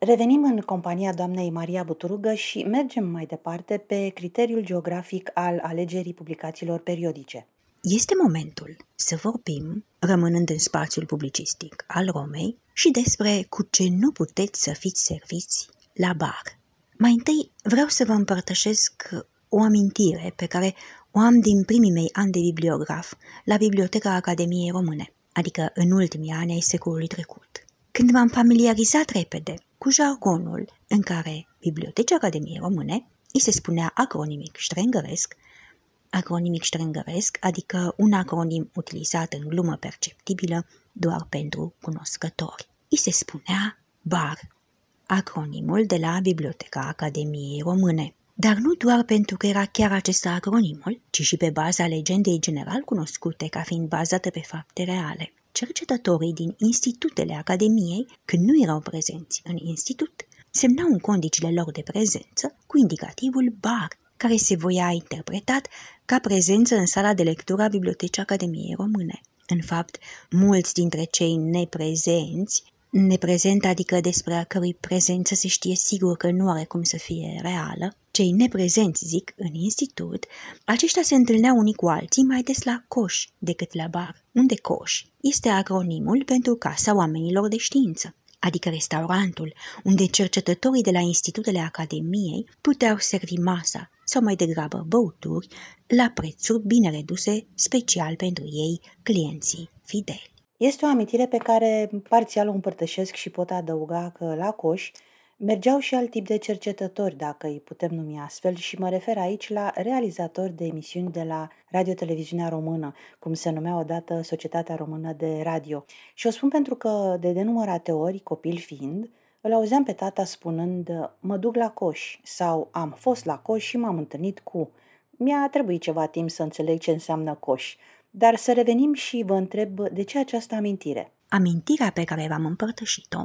Revenim în compania doamnei Maria Buturugă și mergem mai departe pe criteriul geografic al alegerii publicațiilor periodice. Este momentul să vorbim, rămânând în spațiul publicistic al Romei, și despre cu ce nu puteți să fiți serviți la bar. Mai întâi vreau să vă împărtășesc o amintire pe care o am din primii mei ani de bibliograf la Biblioteca Academiei Române, adică în ultimii ani ai secolului trecut. Când m-am familiarizat repede cu jargonul în care Bibliotecii Academiei Române îi se spunea acronimic ștrengăresc, acronimic ștrengăresc, adică un acronim utilizat în glumă perceptibilă doar pentru cunoscători. Îi se spunea BAR, acronimul de la Biblioteca Academiei Române. Dar nu doar pentru că era chiar acesta acronimul, ci și pe baza legendei general cunoscute ca fiind bazată pe fapte reale. Cercetătorii din institutele Academiei, când nu erau prezenți în institut, semnau în condițiile lor de prezență cu indicativul BAR, care se voia interpretat ca prezență în sala de lectură a Bibliotecii Academiei Române. În fapt, mulți dintre cei neprezenți Neprezent, adică despre a cărui prezență se știe sigur că nu are cum să fie reală, cei neprezenți, zic, în institut, aceștia se întâlneau unii cu alții mai des la coș decât la bar, unde coș este acronimul pentru Casa Oamenilor de Știință, adică restaurantul, unde cercetătorii de la institutele Academiei puteau servi masa sau mai degrabă băuturi la prețuri bine reduse special pentru ei, clienții fideli. Este o amintire pe care parțial o împărtășesc și pot adăuga că la Coș mergeau și alt tip de cercetători, dacă îi putem numi astfel, și mă refer aici la realizatori de emisiuni de la Radio-Televiziunea Română, cum se numea odată Societatea Română de Radio. Și o spun pentru că, de denumărate ori, copil fiind, îl auzeam pe tata spunând, mă duc la Coș sau am fost la Coș și m-am întâlnit cu... Mi-a trebuit ceva timp să înțeleg ce înseamnă Coș. Dar să revenim și vă întreb de ce această amintire. Amintirea pe care v-am împărtășit-o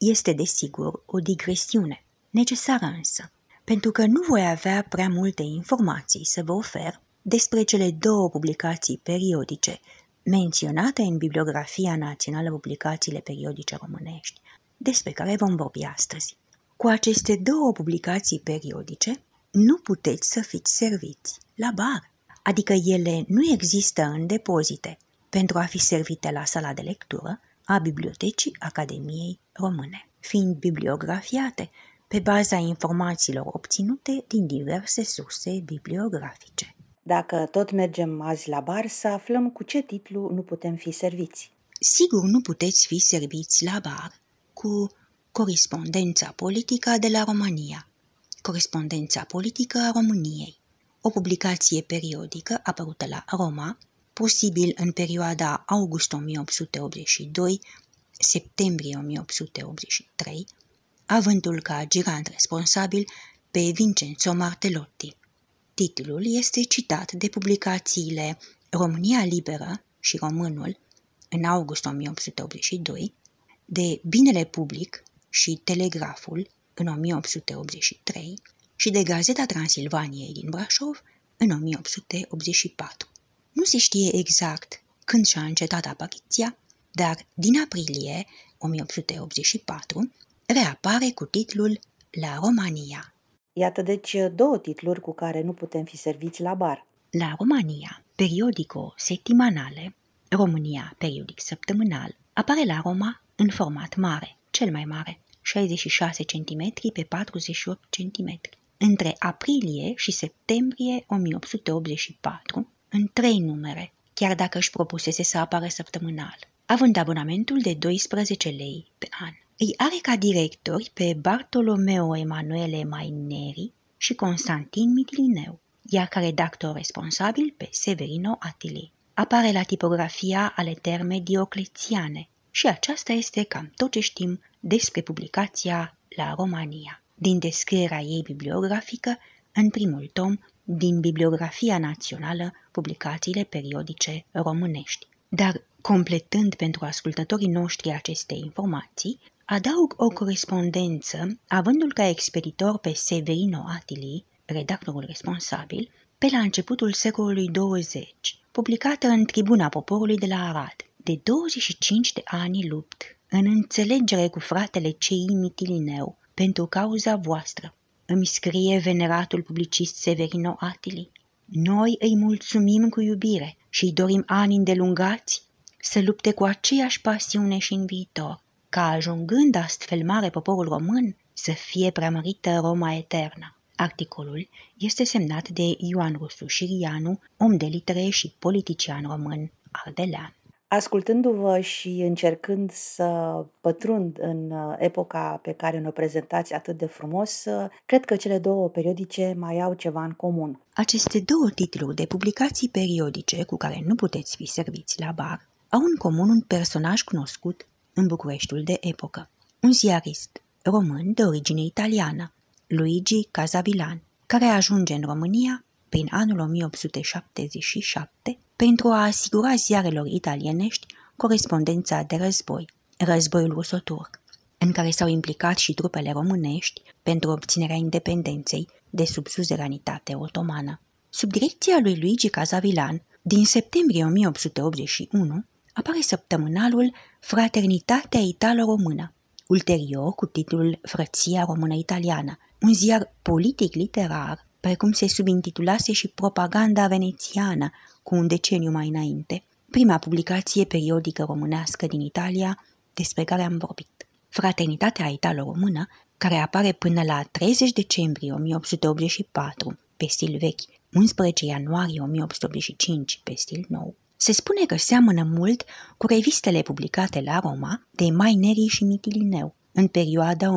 este, desigur, o digresiune, necesară însă, pentru că nu voi avea prea multe informații să vă ofer despre cele două publicații periodice menționate în Bibliografia Națională Publicațiile Periodice Românești, despre care vom vorbi astăzi. Cu aceste două publicații periodice nu puteți să fiți serviți la bar adică ele nu există în depozite, pentru a fi servite la sala de lectură a Bibliotecii Academiei Române, fiind bibliografiate pe baza informațiilor obținute din diverse surse bibliografice. Dacă tot mergem azi la bar, să aflăm cu ce titlu nu putem fi serviți. Sigur nu puteți fi serviți la bar cu Corespondența politică de la România, Corespondența politică a României, o publicație periodică apărută la Roma, posibil în perioada august 1882 septembrie 1883, avântul ca girant responsabil pe Vincenzo Martellotti. Titlul este citat de publicațiile România Liberă și Românul în august 1882, de Binele Public și Telegraful în 1883, și de Gazeta Transilvaniei din Brașov în 1884. Nu se știe exact când și-a încetat apariția, dar din aprilie 1884 reapare cu titlul La Romania. Iată deci două titluri cu care nu putem fi serviți la bar. La Romania, periodico settimanale, România, periodic săptămânal, apare la Roma în format mare, cel mai mare, 66 cm pe 48 cm între aprilie și septembrie 1884, în trei numere, chiar dacă își propusese să apară săptămânal, având abonamentul de 12 lei pe an. Îi are ca directori pe Bartolomeo Emanuele Maineri și Constantin Mitlineu, iar ca redactor responsabil pe Severino Atili. Apare la tipografia ale terme dioclețiane și aceasta este cam tot ce știm despre publicația La Romania din descrierea ei bibliografică în primul tom din Bibliografia Națională, publicațiile periodice românești. Dar, completând pentru ascultătorii noștri aceste informații, adaug o corespondență, avându-l ca expeditor pe Severino Atili, redactorul responsabil, pe la începutul secolului 20, publicată în Tribuna Poporului de la Arad. De 25 de ani lupt în înțelegere cu fratele cei Mitilineu, pentru cauza voastră, îmi scrie veneratul publicist Severino Atili. Noi îi mulțumim cu iubire și îi dorim ani îndelungați să lupte cu aceeași pasiune și în viitor, ca ajungând astfel mare poporul român să fie preamărită Roma eternă. Articolul este semnat de Ioan Rusu Șirianu, om de litere și politician român ardelean. Ascultându-vă și încercând să pătrund în uh, epoca pe care ne-o prezentați atât de frumos, uh, cred că cele două periodice mai au ceva în comun. Aceste două titluri de publicații periodice cu care nu puteți fi serviți la bar au în comun un personaj cunoscut în Bucureștiul de epocă. Un ziarist român de origine italiană, Luigi Casavilan, care ajunge în România prin anul 1877 pentru a asigura ziarelor italienești corespondența de război, războiul rusoturc, în care s-au implicat și trupele românești pentru obținerea independenței de sub suzeranitate otomană. Sub direcția lui Luigi Casavilan, din septembrie 1881, apare săptămânalul Fraternitatea Italo-Română, ulterior cu titlul Frăția Română-Italiană, un ziar politic-literar, precum se subintitulase și Propaganda Venețiană cu un deceniu mai înainte, prima publicație periodică românească din Italia despre care am vorbit. Fraternitatea italo-română, care apare până la 30 decembrie 1884 pe stil vechi, 11 ianuarie 1885 pe stil nou, se spune că seamănă mult cu revistele publicate la Roma de Maineri și Mitilineu în perioada 1883-1884,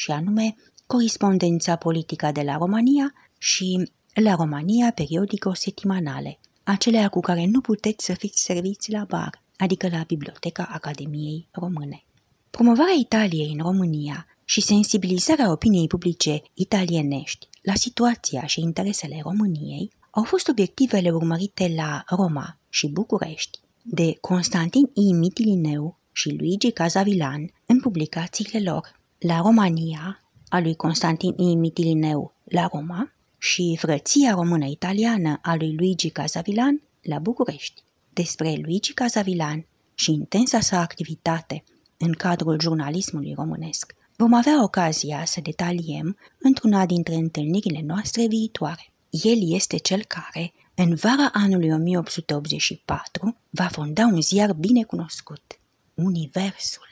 și anume Corespondența politică de la România și La România periodico setimanale, acelea cu care nu puteți să fiți serviți la bar, adică la Biblioteca Academiei Române. Promovarea Italiei în România și sensibilizarea opiniei publice italienești la situația și interesele României au fost obiectivele urmărite la Roma și București de Constantin I. Mitilineu și Luigi Casavilan în publicațiile lor. La Romania, a lui Constantin I. Mitilineu la Roma și Frăția Română-Italiană a lui Luigi Casavilan la București. Despre Luigi Casavilan și intensa sa activitate în cadrul jurnalismului românesc vom avea ocazia să detaliem într-una dintre întâlnirile noastre viitoare. El este cel care, în vara anului 1884, va fonda un ziar bine cunoscut, Universul.